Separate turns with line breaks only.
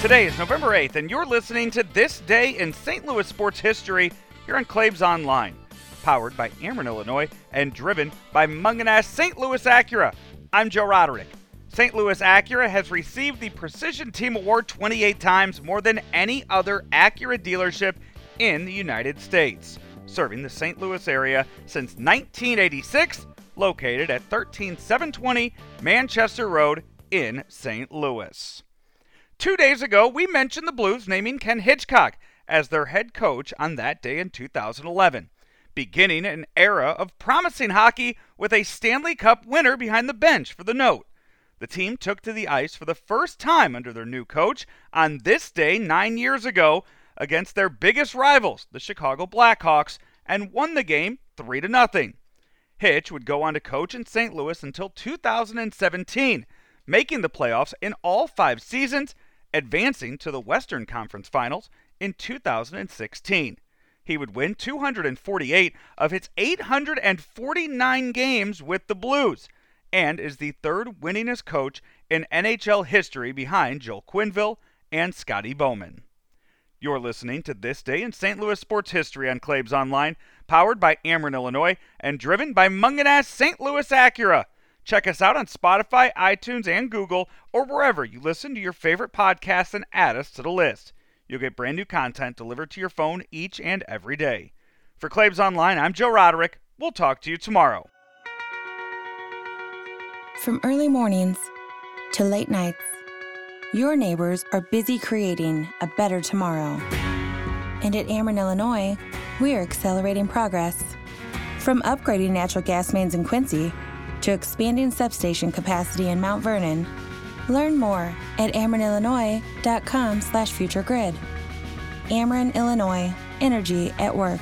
Today is November 8th, and you're listening to This Day in St. Louis Sports History here on Claves Online. Powered by Ameren, Illinois, and driven by Mungenast St. Louis Acura. I'm Joe Roderick. St. Louis Acura has received the Precision Team Award 28 times, more than any other Acura dealership in the United States, serving the St. Louis area since 1986, located at 13720 Manchester Road in St. Louis. Two days ago, we mentioned the Blues naming Ken Hitchcock as their head coach on that day in 2011, beginning an era of promising hockey with a Stanley Cup winner behind the bench for the note. The team took to the ice for the first time under their new coach on this day nine years ago against their biggest rivals, the Chicago Blackhawks, and won the game 3 to nothing. Hitch would go on to coach in St. Louis until 2017, making the playoffs in all five seasons advancing to the Western Conference Finals in 2016. He would win 248 of his 849 games with the Blues and is the third winningest coach in NHL history behind Joel Quenneville and Scotty Bowman. You're listening to This Day in St. Louis Sports History on Claves Online, powered by Ameren, Illinois, and driven by Mungenast St. Louis Acura. Check us out on Spotify, iTunes, and Google, or wherever you listen to your favorite podcasts and add us to the list. You'll get brand new content delivered to your phone each and every day. For Claves Online, I'm Joe Roderick. We'll talk to you tomorrow.
From early mornings to late nights, your neighbors are busy creating a better tomorrow. And at Ameren, Illinois, we are accelerating progress. From upgrading natural gas mains in Quincy to expanding substation capacity in Mount Vernon. Learn more at amerenillinois.com slash futuregrid. Ameren, Illinois. Energy at work.